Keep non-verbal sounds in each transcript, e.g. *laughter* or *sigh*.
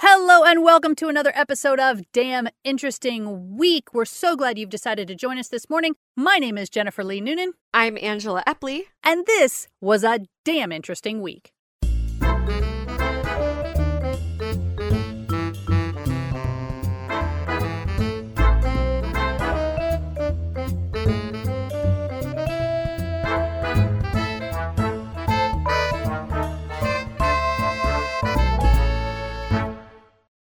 Hello and welcome to another episode of Damn Interesting Week. We're so glad you've decided to join us this morning. My name is Jennifer Lee Noonan, I'm Angela Epley. and this was a damn interesting week.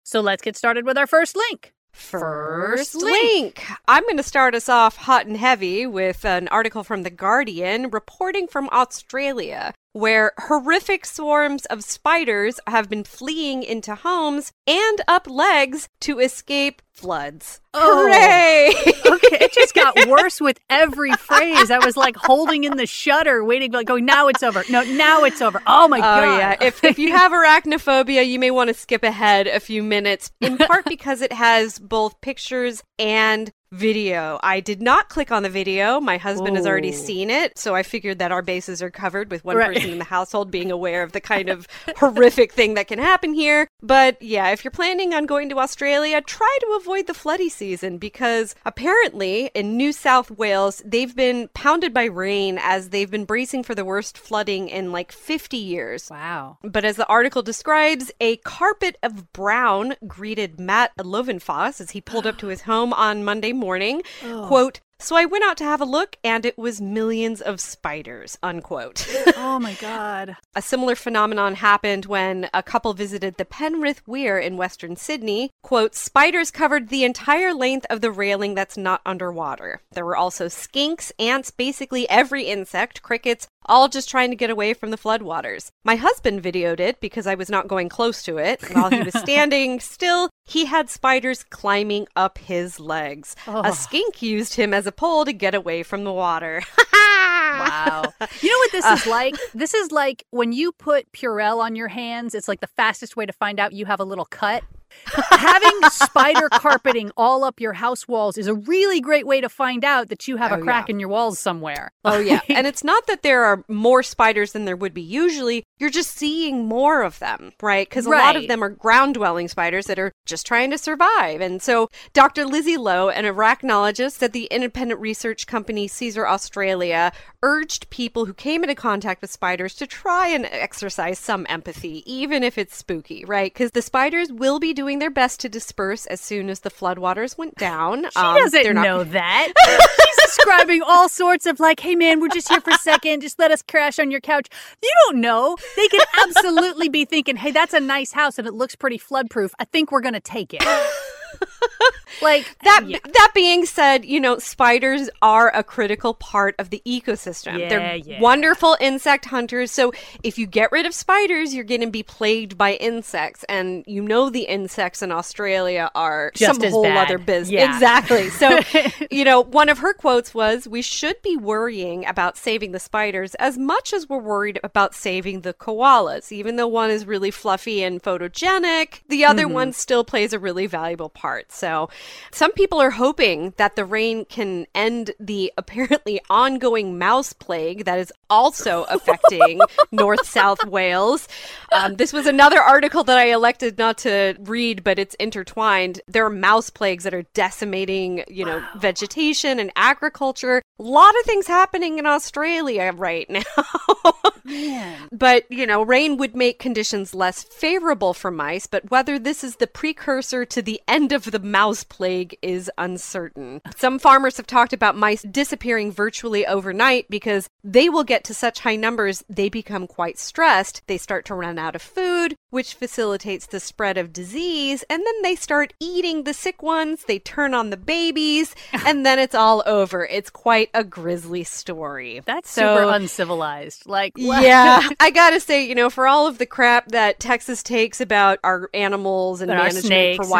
So let's get started with our first link. First link. I'm going to start us off hot and heavy with an article from The Guardian reporting from Australia, where horrific swarms of spiders have been fleeing into homes and up legs to escape floods. Oh. Hooray! Okay, it just got *laughs* worse with every phrase. I was like holding in the shutter, waiting, like going, now it's over. No, now it's over. Oh my Oh god. yeah. If if you have arachnophobia, you may want to skip ahead a few minutes. In *laughs* part because it has both pictures and video. I did not click on the video. My husband has already seen it, so I figured that our bases are covered with one Right. person in the household being aware of the kind of *laughs* horrific thing that can happen here. But yeah, if you're planning on going to Australia, try to avoid the floody season because apparently in New South Wales, they've been pounded by rain as they've been bracing for the worst flooding in like 50 years. wow. But as the article describes, a carpet of brown greeted Matt Lovenfoss as he pulled up to his *gasps* home on Monday morning. Quote, so I went out to have a look and it was millions of spiders, unquote. *laughs* Oh my god. a similar phenomenon happened when a couple visited the Penrith Weir in Western Sydney. Quote, spiders covered the entire length of the railing that's not underwater. There were also skinks, ants, basically every insect, crickets, all just trying to get away from the floodwaters. My husband videoed it because I was not going close to it. While he was *laughs* standing still, he had spiders climbing up his legs. Oh. A skink used him as a pole to get away from the water. *laughs* Wow. You know what this is like? This is like when you put Purell on your hands, it's like the fastest way to find out you have a little cut. Having spider carpeting all up your house walls is a really great way to find out that you have Oh, a crack yeah. in your walls somewhere. Oh yeah, *laughs* and it's not that there are more spiders than there would be usually. You're just seeing more of them, right? Because a lot of them are ground-dwelling spiders that are just trying to survive. And so, Dr. Lizzie Lowe, an arachnologist at the independent research company Cesar Australia, urged people who came into contact with spiders to try and exercise some empathy, even if it's spooky, right? Because the spiders will be doing their best to disperse as soon as the floodwaters went down. She Um, doesn't not- know that. *laughs* She's describing all sorts of like, hey man, we're just here for a second. Just let us crash on your couch. You don't know. They could absolutely be thinking, hey, that's a nice house and it looks pretty floodproof. I think we're going to take it. *laughs* like, *laughs* That yeah. that being said, you know, spiders are a critical part of the ecosystem. Yeah, They're yeah. wonderful insect hunters. So if you get rid of spiders, you're going to be plagued by insects, and you know the insects in Australia are Just some whole bad. other business. Exactly. So, *laughs* you know, one of her quotes was, "We should be worrying about saving the spiders as much as we're worried about saving the koalas. Even though one is really fluffy and photogenic, the other Mm-hmm. one still plays a really valuable part." So, some people are hoping that the rain can end the *laughs* apparently ongoing mouse plague that is also *laughs* affecting North South Wales. Um, this was another article that I elected not to read, but it's intertwined. There are mouse plagues that are decimating, you know, vegetation and agriculture. A lot of things happening in Australia right *laughs* now. But, you know, rain would make conditions less favorable for mice, but whether this is the precursor to the end of the mouse plague is uncertain. Some farmers have talked about mice disappearing virtually overnight because they will get to such high numbers they become quite stressed. They start to run out of food, which facilitates the spread of disease, and then they start eating the sick ones, they turn on the babies, *laughs* and then it's all over. It's quite a grisly story. That's So- super uncivilized. Like, *laughs* what? yeah, *laughs* I gotta say, you know, for all of the crap that Texas takes about our animals and management for and-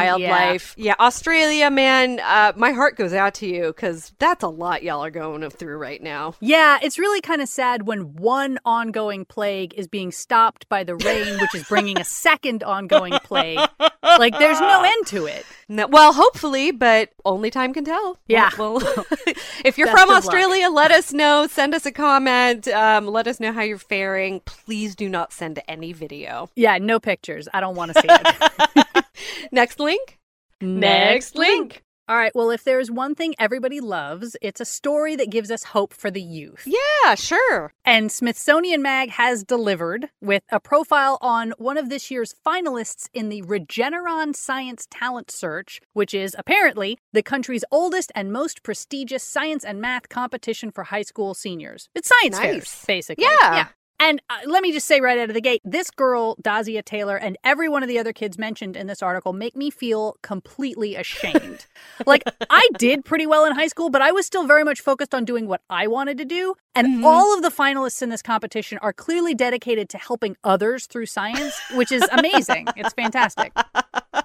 wildlife, yeah. Australia, man, uh, my heart goes out to you because that's a lot y'all are going through right now. Yeah, it's really kind of sad when one ongoing plague is being stopped by the rain, which is bringing a second ongoing plague. Like, there's no end to it. No, well, hopefully, but only time can tell. Yeah. Well, well, *laughs* if you're Best from of luck. Australia, let us know. Send us a comment. Um, let us know how you're faring. Please do not send any video. Yeah, no pictures. I don't want to see it. *laughs* Next link. Next link. All right, well, if there's one thing everybody loves, it's a story that gives us hope for the youth. Yeah, sure. And Smithsonian Mag has delivered with a profile on one of this year's finalists in the Regeneron Science Talent Search, which is apparently the country's oldest and most prestigious science and math competition for high school seniors. It's science Nice. fairs, basically. Yeah. Yeah. And uh, let me just say right out of the gate, this girl, Dasia Taylor, and every one of the other kids mentioned in this article make me feel completely ashamed. *laughs* like, I did pretty well in high school, but I was still very much focused on doing what I wanted to do. And Mhm. all of the finalists in this competition are clearly dedicated to helping others through science, which is amazing. it's fantastic. *laughs*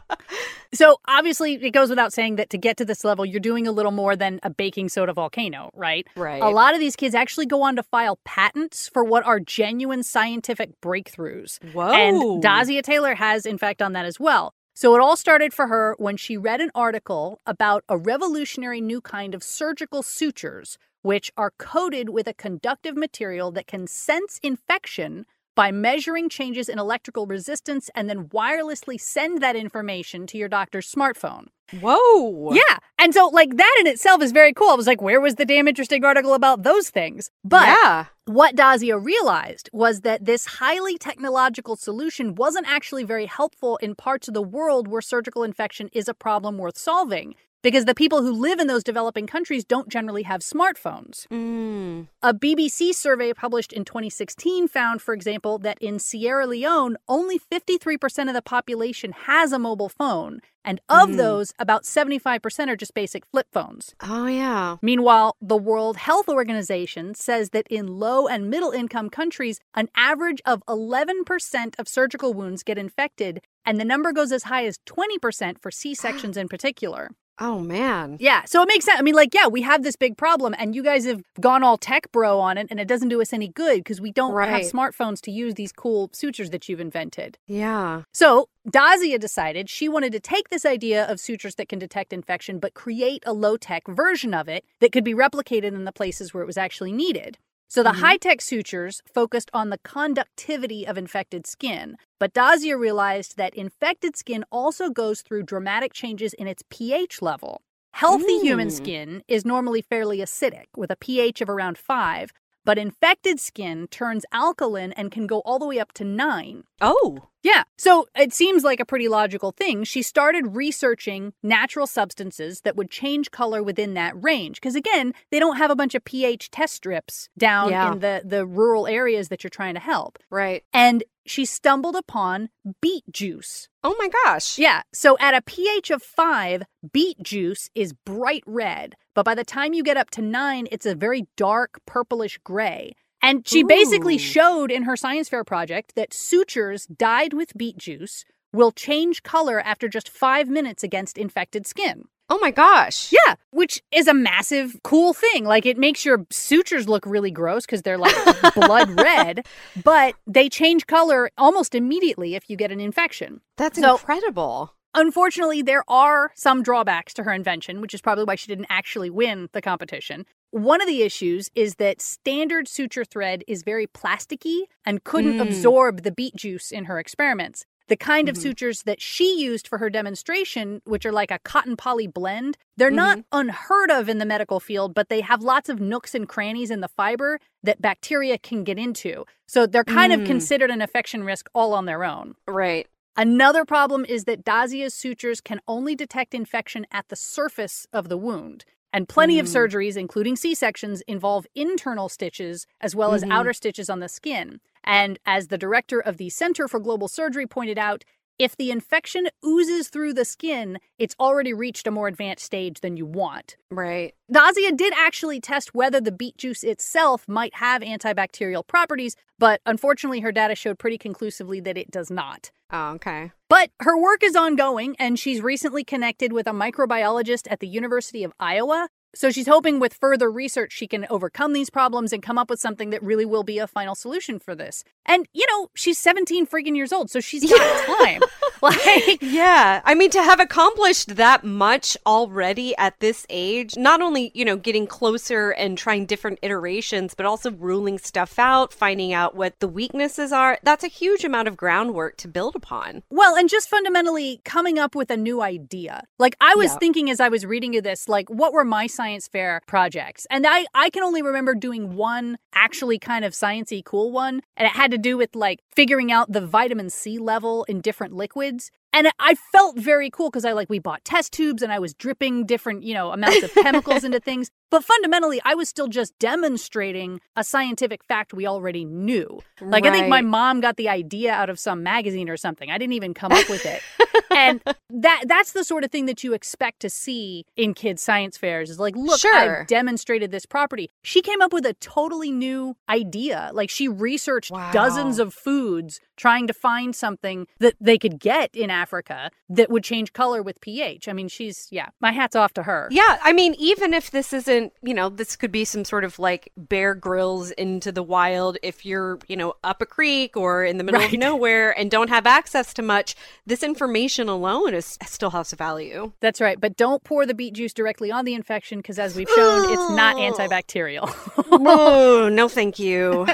So, obviously, it goes without saying that to get to this level, you're doing a little more than a baking soda volcano, right? Right. A lot of these kids actually go on to file patents for what are genuine scientific breakthroughs. Whoa. And Dasia Taylor has, in fact, done that as well. So it all started for her when she read an article about a revolutionary new kind of surgical sutures, which are coated with a conductive material that can sense infection by measuring changes in electrical resistance and then wirelessly send that information to your doctor's smartphone. Whoa. Yeah. And so, like, that in itself is very cool. I was like, where was the damn interesting article about those things? But yeah. what Dasia realized was that this highly technological solution wasn't actually very helpful in parts of the world where surgical infection is a problem worth solving. Because the people who live in those developing countries don't generally have smartphones. Mm. A BBC survey published in 2016 found, for example, that in Sierra Leone, only 53% of the population has a mobile phone. And of Mm. those, about 75% are just basic flip phones. Oh yeah. Meanwhile, the World Health Organization says that in low and middle income countries, an average of 11% of surgical wounds get infected, and the number goes as high as 20% for C sections in particular. Oh man. Yeah, so it makes sense. I mean, like, yeah, we have this big problem, and you guys have gone all tech bro on it, and it doesn't do us any good because we don't Right. have smartphones to use these cool sutures that you've invented. Yeah. So Dasia decided she wanted to take this idea of sutures that can detect infection, but create a low tech version of it that could be replicated in the places where it was actually needed. So the Mhm. high tech sutures focused on the conductivity of infected skin, but Dasia realized that infected skin also goes through dramatic changes in its pH level. Healthy human Mm. skin is normally fairly acidic with a pH of around 5, but infected skin turns alkaline and can go all the way up to 9. Oh. Yeah. So it seems like a pretty logical thing. She started researching natural substances that would change color within that range. Because again, they don't have a bunch of pH test strips down Yeah. in the, the rural areas that you're trying to help. Right. And she stumbled upon beet juice. Oh my gosh. Yeah. So at a pH of five, beet juice is bright red. But by the time you get up to nine, it's a very dark purplish gray. And she basically showed in her science fair project that sutures dyed with beet juice will change color after just five minutes against infected skin. Oh my gosh. Yeah, which is a massive cool thing. Like it makes your sutures look really gross because they're like *laughs* blood red, but they change color almost immediately if you get an infection. That's So- incredible. Unfortunately, there are some drawbacks to her invention, which is probably why she didn't actually win the competition. One of the issues is that standard suture thread is very plasticky and couldn't Mm. absorb the beet juice in her experiments. The kind of Mhm. sutures that she used for her demonstration, which are like a cotton poly blend, they're not unheard of in the medical field, but they have lots of nooks and crannies in the fiber that bacteria can get into. So they're kind of Mm. considered an infection risk all on their own. Right. Another problem is that Dasia's sutures can only detect infection at the surface of the wound. And plenty of Mm. surgeries, including C sections, involve internal stitches as well as Mhm. outer stitches on the skin. And as the director of the Center for Global Surgery pointed out, if the infection oozes through the skin, it's already reached a more advanced stage than you want. Right. Dasia did actually test whether the beet juice itself might have antibacterial properties, but unfortunately, her data showed pretty conclusively that it does not. Oh, okay. But her work is ongoing, and she's recently connected with a microbiologist at the University of Iowa So she's hoping with further research she can overcome these problems and come up with something that really will be a final solution for this. And you know, she's 17 freaking years old, so she's got *laughs* time. *laughs* like Yeah. I mean to have accomplished that much already at this age, not only, you know, getting closer and trying different iterations, but also ruling stuff out, finding out what the weaknesses are. That's a huge amount of groundwork to build upon. Well, and just fundamentally coming up with a new idea. Like I was Yeah. thinking as I was reading you this, like what were my science fair projects? And I I can only remember doing one actually kind of sciency cool one, and it had to do with like figuring out the vitamin C level in different liquids. And I felt very cool because I like we bought test tubes and I was dripping different, you know, amounts of chemicals *laughs* into things. But fundamentally, I was still just demonstrating a scientific fact we already knew. Like I think my mom got the idea out of some magazine or something. I didn't even come up with it. *laughs* and that that's the sort of thing that you expect to see in kids science fairs is like, look, Sure. I've demonstrated this property. She came up with a totally new idea. Like she researched Wow. dozens of foods trying to find something that they could get in Africa that would change color with pH. I mean, she's yeah, my hat's off to her. Yeah, I mean, even if this isn't, you know, this could be some sort of like Bear Grylls into the wild if you're, you know, up a creek or in the middle Right. of nowhere and don't have access to much, this information alone is still has value. That's right. But don't pour the beet juice directly on the infection because as we've shown, it's not *gasps* antibacterial. oh, no *laughs* thank you.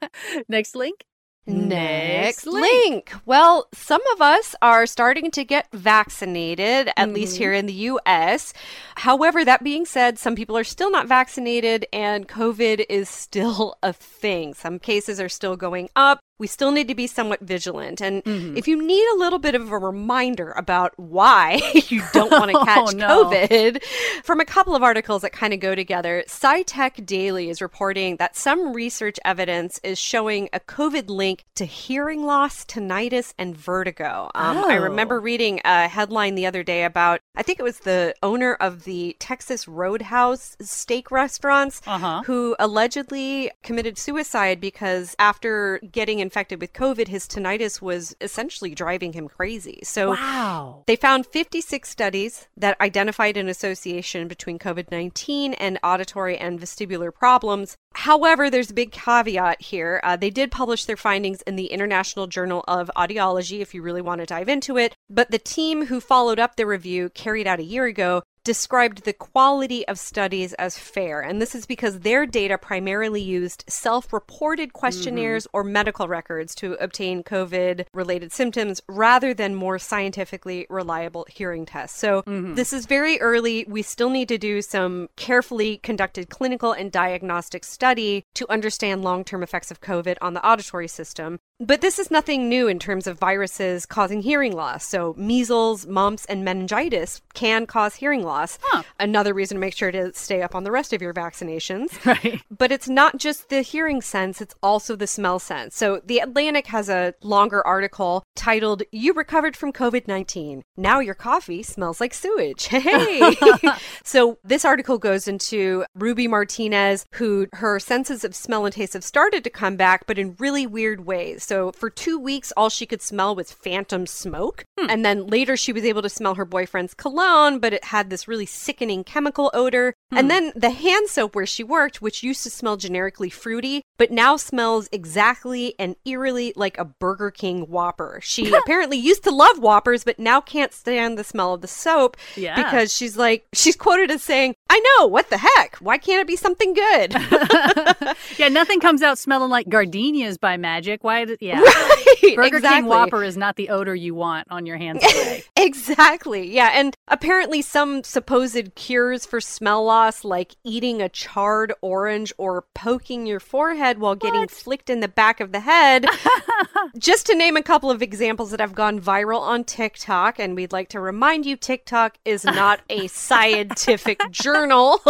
*laughs* Next link. Next link. Well, some of us are starting to get vaccinated, at least Mhm. here in the US. However, that being said, some people are still not vaccinated and COVID is still *laughs* a thing. Some cases are still going up. We still need to be somewhat vigilant. And Mhm. if you need a little bit of a reminder about why *laughs* you don't want to *laughs* Oh, catch no. COVID, from a couple of articles that kind of go together, SciTech Daily is reporting that some research evidence is showing a COVID link to hearing loss, tinnitus, and vertigo. Um, I Oh. remember reading a headline the other day about, I think it was the owner of the Texas Roadhouse steak restaurants Uh huh. who allegedly committed suicide because after getting infected with COVID, his tinnitus was essentially driving him crazy. So Wow. they found 56 studies that identified an association between COVID 19 and auditory and vestibular problems. However, there's a big caveat here. Uh, they did publish their findings in the International Journal of Audiology if you really want to dive into it. But the team who followed up the review carried out a year ago described the quality of studies as fair. And this is because their data primarily used self reported questionnaires mm-hmm. or medical records to obtain COVID related symptoms rather than more scientifically reliable hearing tests. So mm-hmm. this is very early. We still need to do some carefully conducted clinical and diagnostic study to understand long term effects of COVID on the auditory system. But this is nothing new in terms of viruses causing hearing loss. So, measles, mumps, and meningitis can cause hearing loss. Huh. Another reason to make sure to stay up on the rest of your vaccinations. *laughs* Right. But it's not just the hearing sense, it's also the smell sense. So, The Atlantic has a longer article titled, You Recovered from COVID 19. Now your coffee smells like sewage. *laughs* Hey! *laughs* so, this article goes into Ruby Martinez, who her senses of smell and taste have started to come back, but in really weird ways. So, for two weeks, all she could smell was phantom smoke. Hmm. And then later, she was able to smell her boyfriend's cologne, but it had this really sickening chemical odor. And hmm. then the hand soap where she worked, which used to smell generically fruity, but now smells exactly and eerily like a Burger King Whopper. She *laughs* apparently used to love Whoppers, but now can't stand the smell of the soap Yeah. because she's like, *laughs* she's quoted as saying, I know, what the heck? Why can't it be something good? *laughs* yeah, nothing comes out smelling like gardenias by magic. Why? Yeah. Right, Burger exactly. King Whopper is not the odor you want on your hands today. Exactly. Yeah. And apparently, some supposed cures for smell loss, like eating a charred orange or poking your forehead while getting What? flicked in the back of the head, *laughs* just to name a couple of examples that have gone viral on TikTok. And we'd like to remind you TikTok is not a *laughs* scientific journal. *laughs*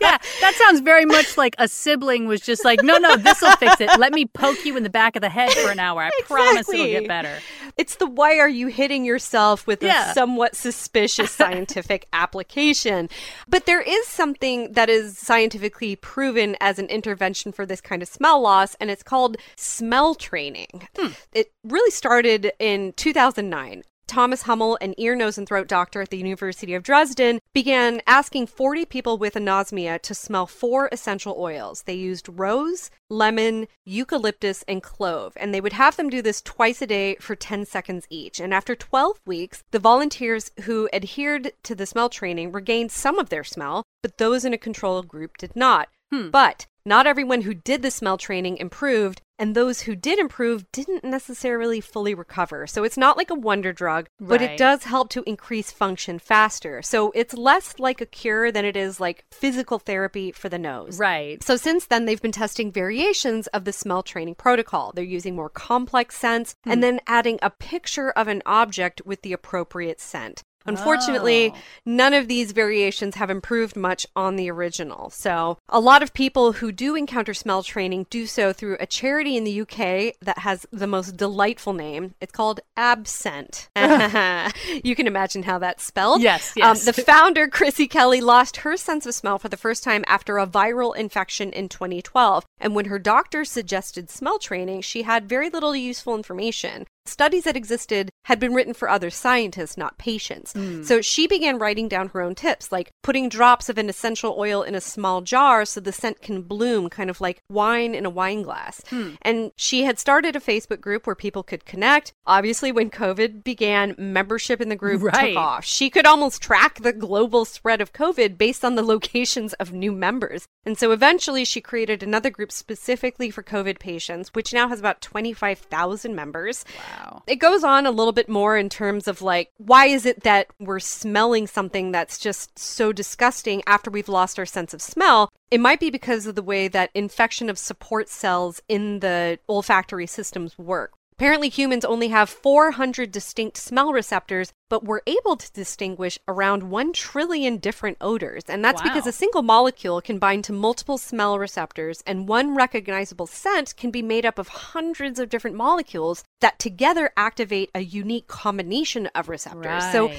yeah, that sounds very much like a sibling was just like, no, no, this'll fix it. Let me poke you in the back of the head for an hour. I promise it'll get better. It's the why are you hitting yourself with Yeah. a somewhat suspicious scientific application. But there is something that is scientifically proven as an intervention for this kind of smell loss, and it's called smell training. Hmm. It really started in 2009. Thomas Hummel, an ear, nose, and throat doctor at the University of Dresden, began asking 40 people with anosmia to smell four essential oils. They used rose, lemon, eucalyptus, and clove, and they would have them do this twice a day for 10 seconds each. And after 12 weeks, the volunteers who adhered to the smell training regained some of their smell, but those in a control group did not. Hmm. But not everyone who did the smell training improved, and those who did improve didn't necessarily fully recover. So it's not like a wonder drug, but it does help to increase function faster. So it's less like a cure than it is like physical therapy for the nose. Right. So since then, they've been testing variations of the smell training protocol. They're using more complex scents and hmm. then adding a picture of an object with the appropriate scent. Unfortunately, Oh. none of these variations have improved much on the original. So, a lot of people who do encounter smell training do so through a charity in the UK that has the most delightful name. It's called AbScent. *laughs* *laughs* you can imagine how that's spelled. Yes, Um, yes. the founder, Chrissi Kelly, lost her sense of smell for the first time after a viral infection in 2012. And when her doctor suggested smell training, she had very little useful information. Studies that existed had been written for other scientists, not patients. Hmm. So she began writing down her own tips, like putting drops of an essential oil in a small jar so the scent can bloom, kind of like wine in a wine glass. Hmm. And she had started a Facebook group where people could connect. Obviously, when COVID began, membership in the group Right. took off. She could almost track the global spread of COVID based on the *laughs* locations of new members. And so eventually she created another group specifically for COVID patients, which now has about 25,000 members. Wow. It goes on a little bit more in terms of like, why is it that we're smelling something that's just so disgusting after we've lost our sense of smell? It might be because of the way that infection of support cells in the olfactory systems work. Apparently, humans only have 400 distinct smell receptors, but we're able to distinguish around 1 trillion different odors. And that's because a single molecule can bind to multiple smell receptors, and one recognizable scent can be made up of hundreds of different molecules that together activate a unique combination of receptors. So,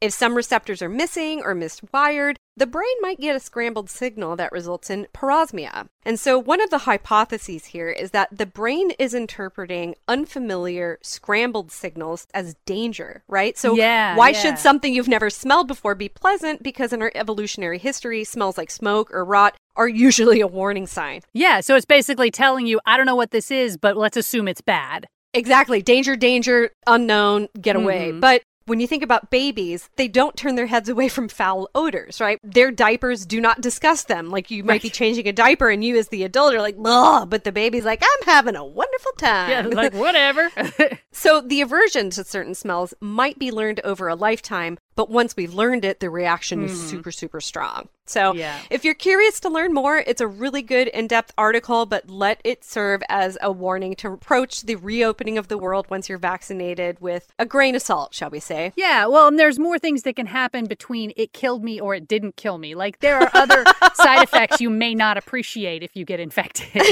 if some receptors are missing or miswired, the brain might get a scrambled signal that results in parosmia. And so, one of the hypotheses here is that the brain is interpreting unfamiliar, scrambled signals as danger, right? So, Yeah, why yeah. should something you've never smelled before be pleasant? Because in our evolutionary history, smells like smoke or rot are usually a warning sign. Yeah, so it's basically telling you, I don't know what this is, but let's assume it's bad. Exactly. Danger, danger, unknown, get away. Mhm. But when you think about babies, they don't turn their heads away from foul odors, right? Their diapers do not disgust them. Like you might be changing a diaper and you as the adult are like, ugh, but the baby's like, I'm having a wonderful time. Yeah, like whatever. *laughs* so the aversion to certain smells might be learned over a lifetime, but once we've learned it, the reaction is mm-hmm. super, super strong. So Yeah. if you're curious to learn more, it's a really good in-depth article, but let it serve as a warning to approach the reopening of the world once you're vaccinated with a grain of salt, shall we say. yeah, well, and there's more things that can happen between it killed me or it didn't kill me. Like there are other *laughs* side effects you may not appreciate if you get infected.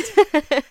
*laughs*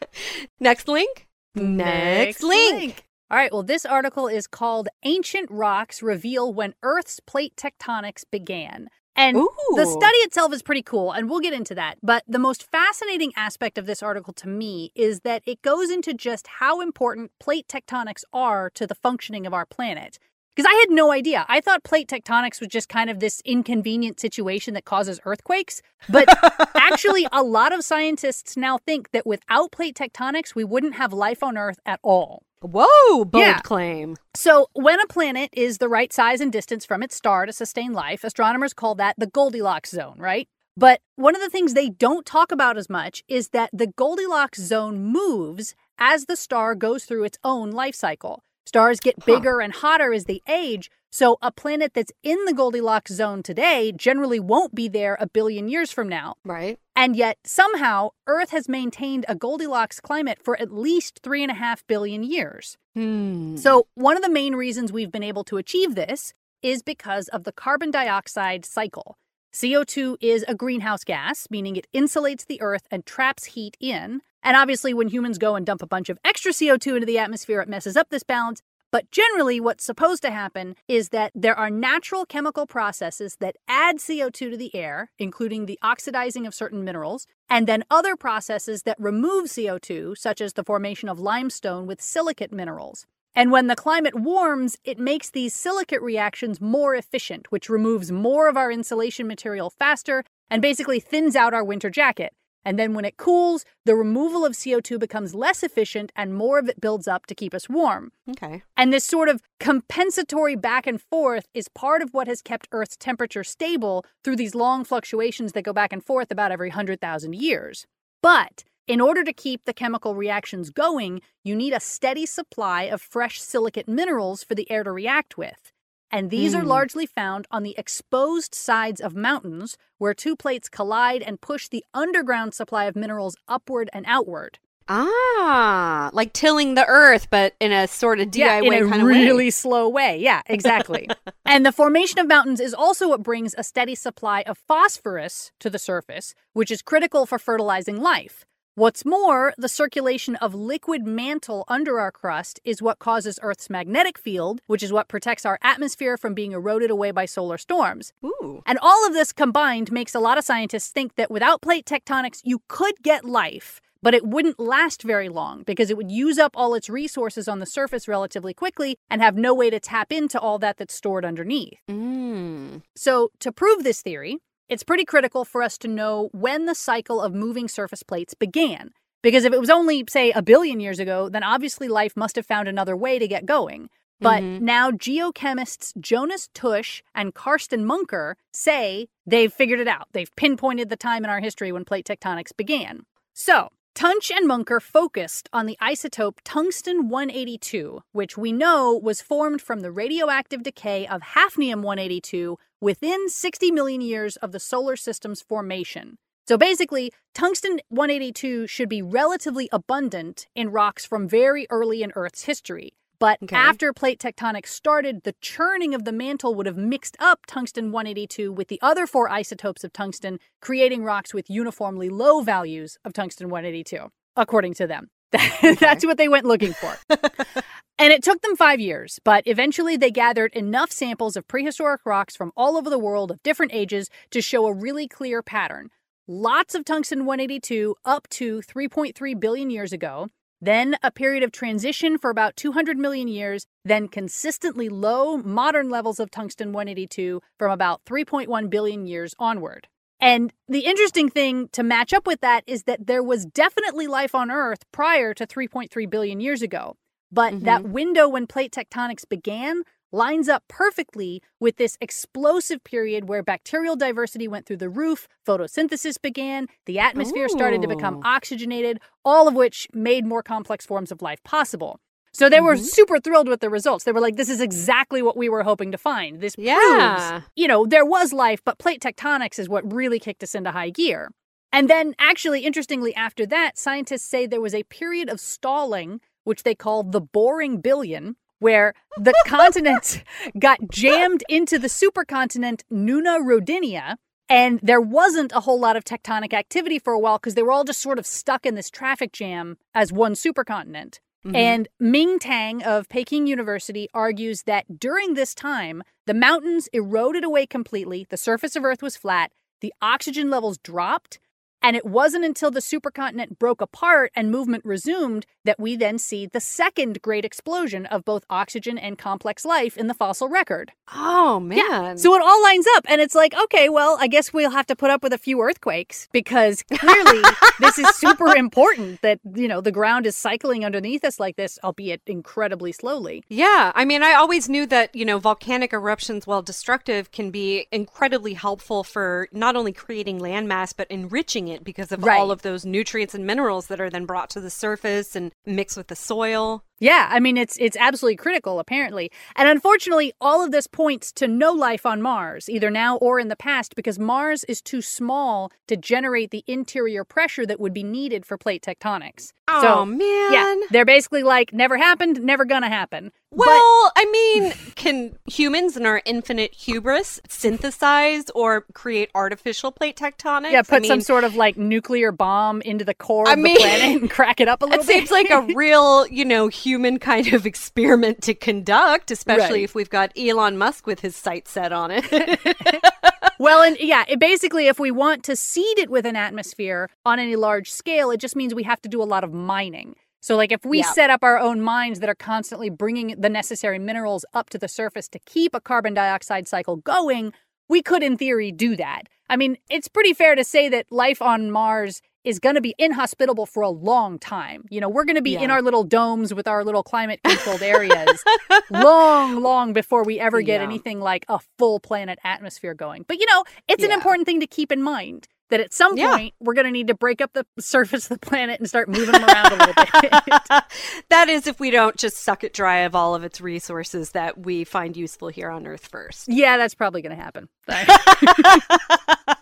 Next link. Next, link. All right, well, this article is called Ancient Rocks Reveal When Earth's Plate Tectonics Began. And Ooh. the study itself is pretty cool, and we'll get into that. But the most fascinating aspect of this article to me is that it goes into just how important plate tectonics are to the functioning of our planet. Because I had no idea. I thought plate tectonics was just kind of this inconvenient situation that causes earthquakes. But *laughs* actually, a lot of scientists now think that without plate tectonics, we wouldn't have life on Earth at all. Whoa, bold Yeah. claim. So, when a planet is the right size and distance from its star to sustain life, astronomers call that the Goldilocks zone, right? But one of the things they don't talk about as much is that the Goldilocks zone moves as the star goes through its own life cycle. Stars get bigger and hotter as they age, so a planet that's in the Goldilocks zone today generally won't be there a billion years from now. Right. And yet, somehow, Earth has maintained a Goldilocks climate for at least three and a half billion years. Hmm. So, one of the main reasons we've been able to achieve this is because of the carbon dioxide cycle. CO2 is a greenhouse gas, meaning it insulates the earth and traps heat in. And obviously, when humans go and dump a bunch of extra CO2 into the atmosphere, it messes up this balance. But generally, what's supposed to happen is that there are natural chemical processes that add CO2 to the air, including the oxidizing of certain minerals, and then other processes that remove CO2, such as the formation of limestone with silicate minerals. And when the climate warms, it makes these silicate reactions more efficient, which removes more of our insulation material faster and basically thins out our winter jacket. And then when it cools, the removal of CO2 becomes less efficient and more of it builds up to keep us warm. Okay. And this sort of compensatory back and forth is part of what has kept Earth's temperature stable through these long fluctuations that go back and forth about every 100,000 years. But in order to keep the chemical reactions going, you need a steady supply of fresh silicate minerals for the air to react with and these mm. are hmm. largely found on the exposed sides of mountains where two plates collide and push the underground supply of minerals upward and outward. Ah, like tilling the earth, but in a sort of DIY yeah, in a of really way. slow way. Yeah, *laughs* exactly. and the formation of mountains is also what brings a steady supply of phosphorus to the surface, which is critical for fertilizing life. What's more, the circulation of liquid mantle under our crust is what causes Earth's magnetic field, which is what protects our atmosphere from being eroded away by solar storms. Ooh. And all of this combined makes a lot of scientists think that without plate tectonics, you could get life, but it wouldn't last very long because it would use up all its resources on the surface relatively quickly and have no way to tap into all that that's stored underneath. Mm. So, to prove this theory, it's pretty critical for us to know when the cycle of moving surface plates began. Because if it was only, say, a billion years ago, then obviously life must have found another way to get going. But mm-hmm. now geochemists Jonas Tusch and Carsten Munker say they've figured it out. They've pinpointed the time in our history when plate tectonics began. So, Tusch and Munker focused on the isotope tungsten 182, which we know was formed from the radioactive decay of hafnium 182 within 60 million years of the solar system's formation. So basically, tungsten 182 should be relatively abundant in rocks from very early in Earth's history. But okay. after plate tectonics started, the churning of the mantle would have mixed up tungsten 182 with the other four isotopes of tungsten, creating rocks with uniformly low values of tungsten 182, according to them. *laughs* Okay. That's what they went looking for. *laughs* and it took them five years, but eventually they gathered enough samples of prehistoric rocks from all over the world of different ages to show a really clear pattern. Lots of tungsten 182 up to 3.3 billion years ago, then a period of transition for about 200 million years, then consistently low modern levels of tungsten 182 from about 3.1 billion years onward. And the interesting thing to match up with that is that there was definitely life on Earth prior to 3.3 billion years ago. But mm-hmm. that window when plate tectonics began lines up perfectly with this explosive period where bacterial diversity went through the roof, photosynthesis began, the atmosphere Ooh. started to become oxygenated, all of which made more complex forms of life possible. So they mm-hmm. were super thrilled with the results. They were like, this is exactly what we were hoping to find. This yeah. proves, you know, there was life, but plate tectonics is what really kicked us into high gear. And then, actually, interestingly, after that, scientists say there was a period of stalling, which they call the boring billion, where the *laughs* continent got jammed into the supercontinent Nuna Rodinia. And there wasn't a whole lot of tectonic activity for a while because they were all just sort of stuck in this traffic jam as one supercontinent. Mm-hmm. And Ming Tang of Peking University argues that during this time, the mountains eroded away completely, the surface of Earth was flat, the oxygen levels dropped, and it wasn't until the supercontinent broke apart and movement resumed that we then see the second great explosion of both oxygen and complex life in the fossil record. Oh, man. Yeah. So it all lines up. And it's like, okay, well, I guess we'll have to put up with a few earthquakes because clearly *laughs* this is super important that, you know, the ground is cycling underneath us like this, albeit incredibly slowly. Yeah. I mean, I always knew that, you know, volcanic eruptions, while destructive, can be incredibly helpful for not only creating landmass, but enriching it it because of right. all of those nutrients and minerals that are then brought to the surface and mixed with the soil. Yeah, I mean it's it's absolutely critical apparently. And unfortunately, all of this points to no life on Mars, either now or in the past because Mars is too small to generate the interior pressure that would be needed for plate tectonics. Oh so, man. Yeah, they're basically like never happened, never gonna happen. Well, but... I mean, can humans in our infinite hubris synthesize or create artificial plate tectonics? Yeah, put I mean, some sort of like nuclear bomb into the core I of mean, the planet and crack it up a little it bit. It seems like a *laughs* real, you know, human kind of experiment to conduct, especially right. if we've got Elon Musk with his sights set on it. *laughs* well, and yeah, it basically, if we want to seed it with an atmosphere on any large scale, it just means we have to do a lot of mining. So, like, if we Yeah. set up our own mines that are constantly bringing the necessary minerals up to the surface to keep a carbon dioxide cycle going, we could, in theory, do that. I mean, it's pretty fair to say that life on Mars is going to be inhospitable for a long time. You know, we're going to be in our little domes with our little climate controlled areas *laughs* long, long before we ever get Yeah. anything like a full planet atmosphere going. But, you know, it's an important thing to keep in mind that at some Yeah. point we're going to need to break up the *laughs* surface of the planet and start moving them around a little bit. *laughs* that is if we don't just suck it dry of all of its resources that we find useful here on Earth first. yeah, that's probably going to happen. *laughs*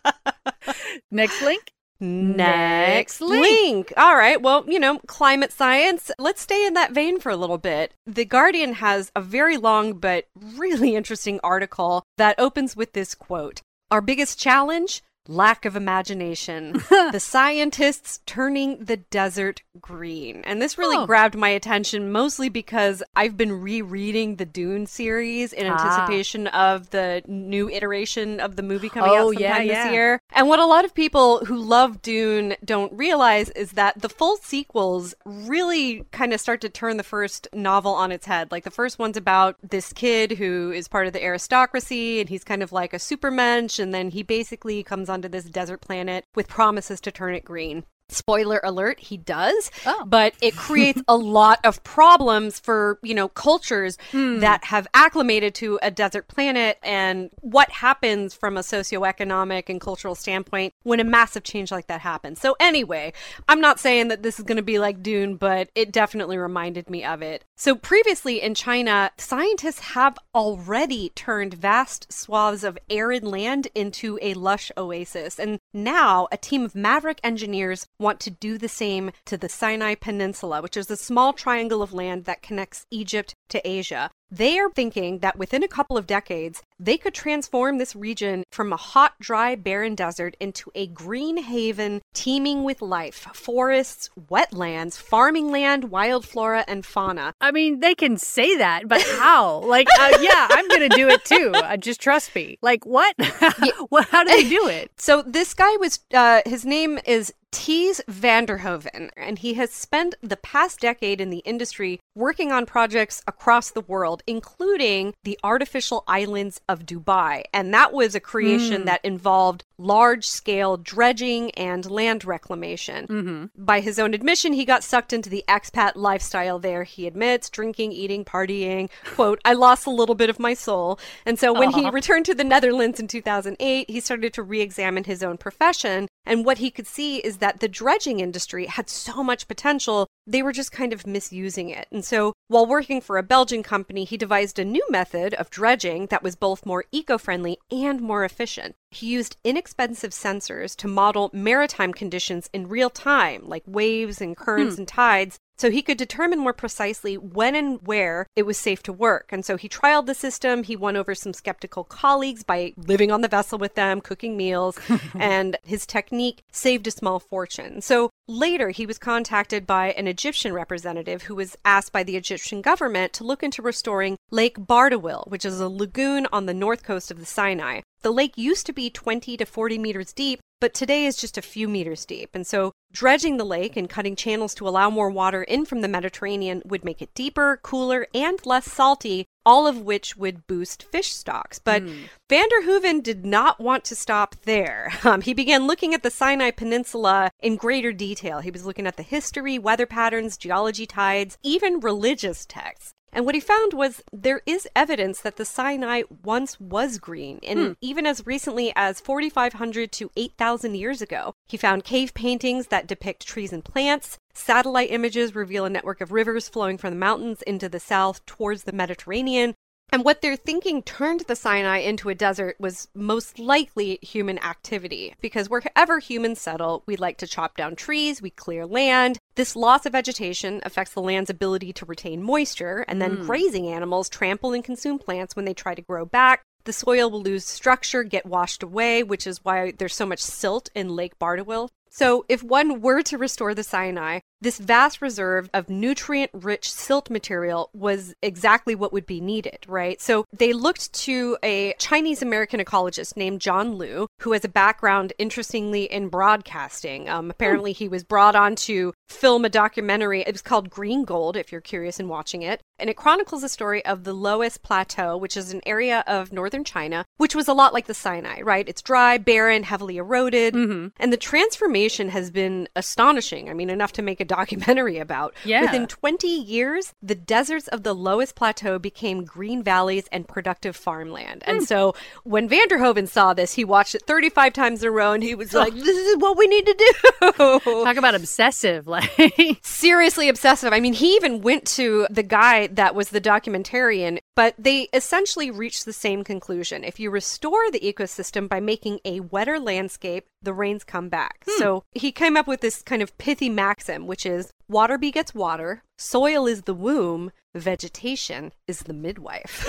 Next link. Next link. link. All right. Well, you know, climate science. Let's stay in that vein for a little bit. The Guardian has a very long but really interesting article that opens with this quote Our biggest challenge? Lack of imagination. *laughs* the scientists turning the desert green. And this really Oh. grabbed my attention mostly because I've been rereading the Dune series in Ah. anticipation of the new iteration of the movie coming Oh, out sometime yeah, this yeah. year. And what a lot of people who love Dune don't realize is that the full sequels really kind of start to turn the first novel on its head. Like the first one's about this kid who is part of the aristocracy and he's kind of like a supermensch and then he basically comes onto this desert planet with promises to turn it green. Spoiler alert, he does. Oh. But it creates a lot of problems for, you know, cultures hmm. that have acclimated to a desert planet and what happens from a socioeconomic and cultural standpoint when a massive change like that happens. So anyway, I'm not saying that this is going to be like Dune, but it definitely reminded me of it. So previously in China, scientists have already turned vast swaths of arid land into a lush oasis. And now a team of maverick engineers want to do the same to the Sinai Peninsula, which is a small triangle of land that connects Egypt to Asia. They are thinking that within a couple of decades, they could transform this region from a hot, dry, barren desert into a green haven teeming with life forests, wetlands, farming land, wild flora, and fauna. I mean, they can say that, but how? Like, uh, yeah, I'm going to do it too. Uh, just trust me. Like, what? *laughs* what? How do they do it? *laughs* So this guy was, uh, his name is Ties Vanderhoeven, and he has spent the past decade in the industry working on projects across the world, including the artificial islands of Dubai. And that was a creation hmm. that involved large scale dredging and land reclamation. Mm-hmm. By his own admission, he got sucked into the expat lifestyle there. He admits drinking, eating, partying. Quote, I lost a little bit of my soul. And so when he returned to the Netherlands in 2008, he started to re examine his own profession. And what he could see is that the dredging industry had so much potential, they were just kind of misusing it. And so while working for a Belgian company, he devised a new method of dredging that was both more eco friendly and more efficient. He used inexpensive sensors to model maritime conditions in real time, like waves and currents hmm. and tides, so he could determine more precisely when and where it was safe to work. And so he trialed the system. He won over some skeptical colleagues by living on the vessel with them, cooking meals, *laughs* and his technique saved a small fortune. So later, he was contacted by an Egyptian representative who was asked by the Egyptian government to look into restoring Lake Bardawil, which is a lagoon on the north coast of the Sinai. The lake used to be 20 to 40 meters deep, but today is just a few meters deep. And so dredging the lake and cutting channels to allow more water in from the Mediterranean would make it deeper, cooler, and less salty, all of which would boost fish stocks. But Vanderhoeven did not want to stop there. *laughs* Um, he began looking at the Sinai Peninsula in greater detail. He was looking at the history, weather patterns, geology tides, even religious texts. And what he found was there is evidence that the Sinai once was green, and hmm. even as recently as 4,500 to 8,000 years ago. He found cave paintings that depict trees and plants. Satellite images reveal a network of rivers flowing from the mountains into the south towards the Mediterranean. And what they're thinking turned the Sinai into a desert was most likely human activity. Because wherever humans settle, we like to chop down trees, we clear land. This loss of vegetation affects the land's ability to retain moisture, and then hmm. grazing animals trample and consume plants when they try to grow back. The soil will lose structure, get washed away, which is why there's so much silt in Lake Bardawil. So, if one were to restore the Sinai, this vast reserve of nutrient rich silt material was exactly what would be needed, right? So they looked to a Chinese American ecologist named John Liu, who has a background, interestingly, in broadcasting. Um, apparently, he was brought on to film a documentary. It was called Green Gold, if you're curious in watching it. And it chronicles the story of the Loess Plateau, which is an area of northern China, which was a lot like the Sinai, right? It's dry, barren, heavily eroded. Mm-hmm. And the transformation has been astonishing. I mean, enough to make a documentary about. Yeah. Within 20 years, the deserts of the Loess Plateau became green valleys and productive farmland. And hmm. so when Vanderhoeven saw this, he watched it 35 times in a row and he was like, this is what we need to do. *laughs* Talk about obsessive. *laughs* Like, Seriously obsessive. I mean, he even went to the guy that was the documentarian, but they essentially reached the same conclusion. If you restore the ecosystem by making a wetter landscape, the rains come back. Hmm. So he came up with this kind of pithy maxim, which is water begets water, soil is the womb, vegetation is the midwife.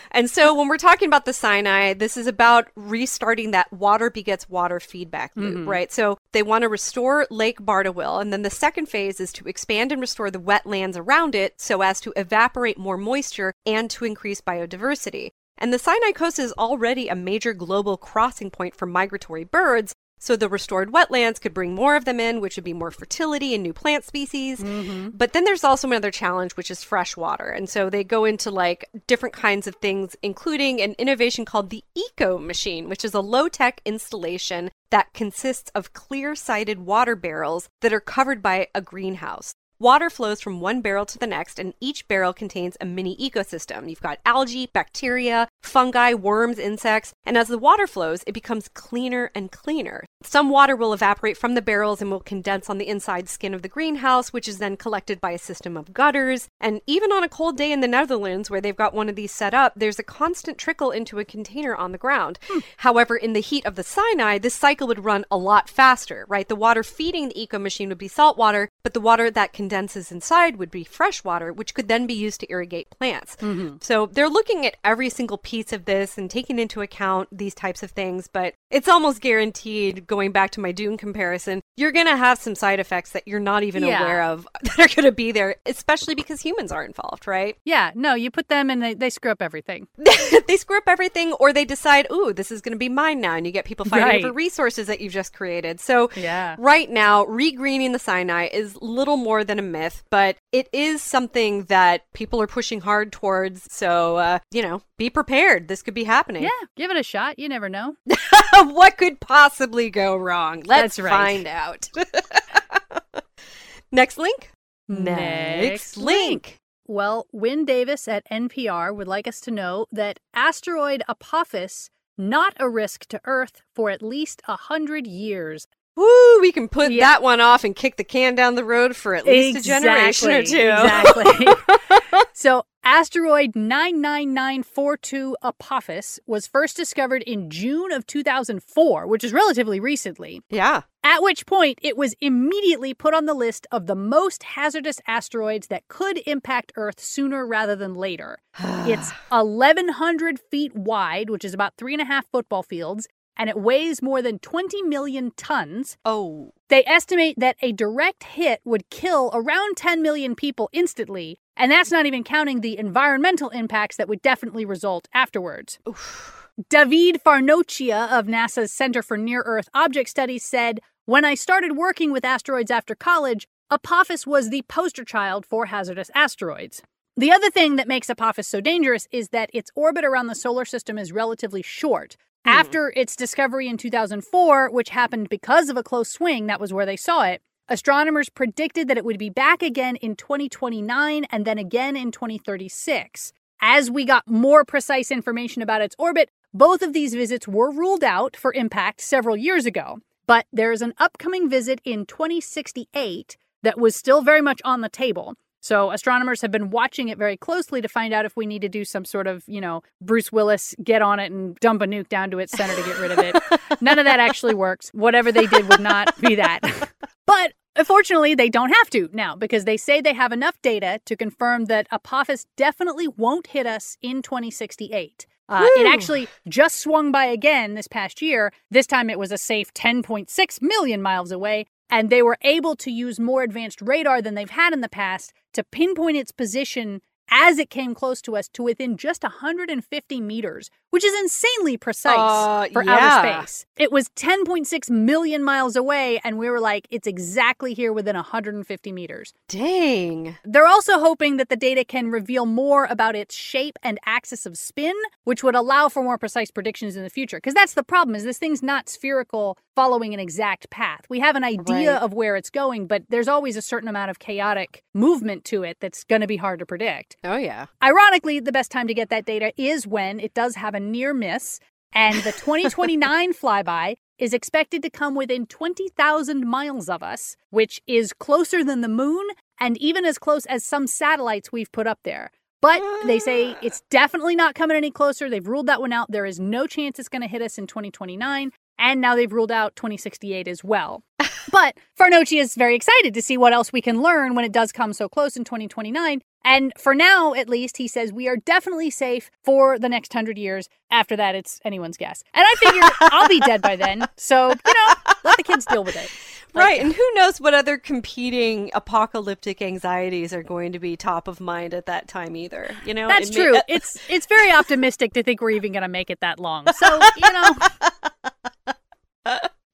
*laughs* and so when we're talking about the Sinai, this is about restarting that water begets water feedback loop, mm-hmm. right? So they want to restore Lake Bardawil, and then the second phase is to expand and restore the wetlands around it so as to evaporate more moisture and to increase biodiversity. And the Sinai Coast is already a major global crossing point for migratory birds, so the restored wetlands could bring more of them in, which would be more fertility and new plant species. Mm-hmm. But then there's also another challenge, which is fresh water. And so they go into like different kinds of things, including an innovation called the Eco Machine, which is a low tech installation that consists of clear sided water barrels that are covered by a greenhouse. Water flows from one barrel to the next, and each barrel contains a mini ecosystem. You've got algae, bacteria, fungi, worms, insects, and as the water flows, it becomes cleaner and cleaner. Some water will evaporate from the barrels and will condense on the inside skin of the greenhouse, which is then collected by a system of gutters. And even on a cold day in the Netherlands, where they've got one of these set up, there's a constant trickle into a container on the ground. Hmm. However, in the heat of the Sinai, this cycle would run a lot faster, right? The water feeding the eco machine would be salt water, but the water that condenses inside would be fresh water, which could then be used to irrigate plants. Mm-hmm. So they're looking at every single piece of this and taking into account these types of things, but it's almost guaranteed, going back to my Dune comparison, you're going to have some side effects that you're not even Yeah. aware of *laughs* that are going to be there, especially because humans are involved, right? yeah, no, you put them and they, they screw up everything. *laughs* they screw up everything or they decide, ooh, this is going to be mine now. And you get people fighting Right. over resources that you've just created. So, Yeah. right now, regreening the Sinai is little more than a myth, but it is something that people are pushing hard towards. So, uh, you know, be prepared. This could be happening. Yeah, give it a shot. You never know. *laughs* what could possibly go wrong? Let's right. find out. *laughs* Next link. Next link. Well, Wynne Davis at NPR would like us to know that asteroid Apophis not a risk to Earth for at least a hundred years. Woo, we can put Yeah. that one off and kick the can down the road for at least a generation or two. Exactly. *laughs* so, asteroid 99942 Apophis was first discovered in June of 2004, which is relatively recently. yeah. At which point, it was immediately put on the list of the most hazardous asteroids that could impact Earth sooner rather than later. *sighs* It's 1,100 feet wide, which is about three and a half football fields, and it weighs more than 20 million tons. Oh. They estimate that a direct hit would kill around 10 million people instantly, and that's not even counting the environmental impacts that would definitely result afterwards. David Farnocchia of NASA's Center for Near Earth Object Studies said, When I started working with asteroids after college, Apophis was the poster child for hazardous asteroids. The other thing that makes Apophis so dangerous is that its orbit around the solar system is relatively short. After its discovery in 2004, which happened because of a close swing, that was where they saw it, astronomers predicted that it would be back again in 2029 and then again in 2036. As we got more precise information about its orbit, both of these visits were ruled out for impact several years ago. But there is an upcoming visit in 2068 that was still very much on the table. So astronomers have been watching it very closely to find out if we need to do some sort of, you know, Bruce Willis get on it and dump a nuke down to its center to get rid of it. *laughs* None of that actually works. Whatever they did would not be that. *laughs* But Unfortunately, they don't have to now because they say they have enough data to confirm that Apophis definitely won't hit us in 2068. Uh, it actually just swung by again this past year. This time it was a safe 10.6 million miles away. And they were able to use more advanced radar than they've had in the past to pinpoint its position as it came close to us to within just 150 meters, which is insanely precise Uh, for yeah. outer space. It was 10.6 million miles away, and we were like, it's exactly here within 150 meters. Dang. They're also hoping that the data can reveal more about its shape and axis of spin, which would allow for more precise predictions in the future. Because that's the problem is this thing's not spherical following an exact path. We have an idea Right. of where it's going, but there's always a certain amount of chaotic movement to it that's going to be hard to predict. Oh, yeah. Ironically, the best time to get that data is when it does have a near miss, and the *laughs* 2029 flyby is expected to come within 20,000 miles of us, which is closer than the moon and even as close as some satellites we've put up there. But they say ah. it's definitely not coming any closer. They've ruled that one out. There is no chance it's going to hit us in 2029. And now they've ruled out 2068 as well. *laughs* but Farnocchia is very excited to see what else we can learn when it does come so close in 2029. And for now, at least, he says we are definitely safe for the next hundred years. After that, it's anyone's guess. And I figure *laughs* I'll be dead by then. So, you know, let the kids deal with it. *laughs* Like, Right, and who knows what other competing apocalyptic anxieties are going to be top of mind at that time either. You know, That's It true. It's it's very optimistic to think we're even going to make it that long. So, you know.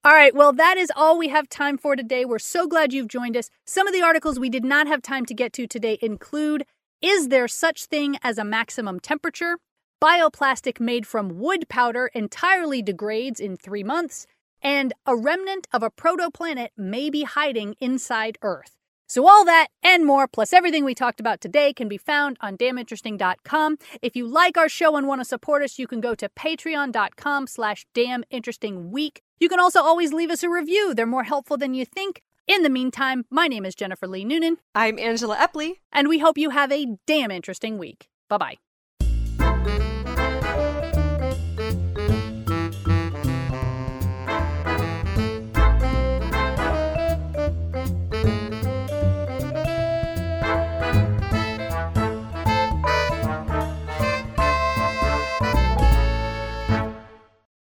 All right, well, that is all we have time for today. We're so glad you've joined us. Some of the articles we did not have time to get to today include Is there such thing as a maximum temperature? Bioplastic made from wood powder entirely degrades in three months, and a remnant of a protoplanet may be hiding inside Earth. So all that and more, plus everything we talked about today, can be found on damninteresting.com. If you like our show and want to support us, you can go to patreon.com slash damninterestingweek. You can also always leave us a review. They're more helpful than you think. In the meantime, my name is Jennifer Lee Noonan, I'm Angela Epley. and we hope you have a damn interesting week. Bye-bye.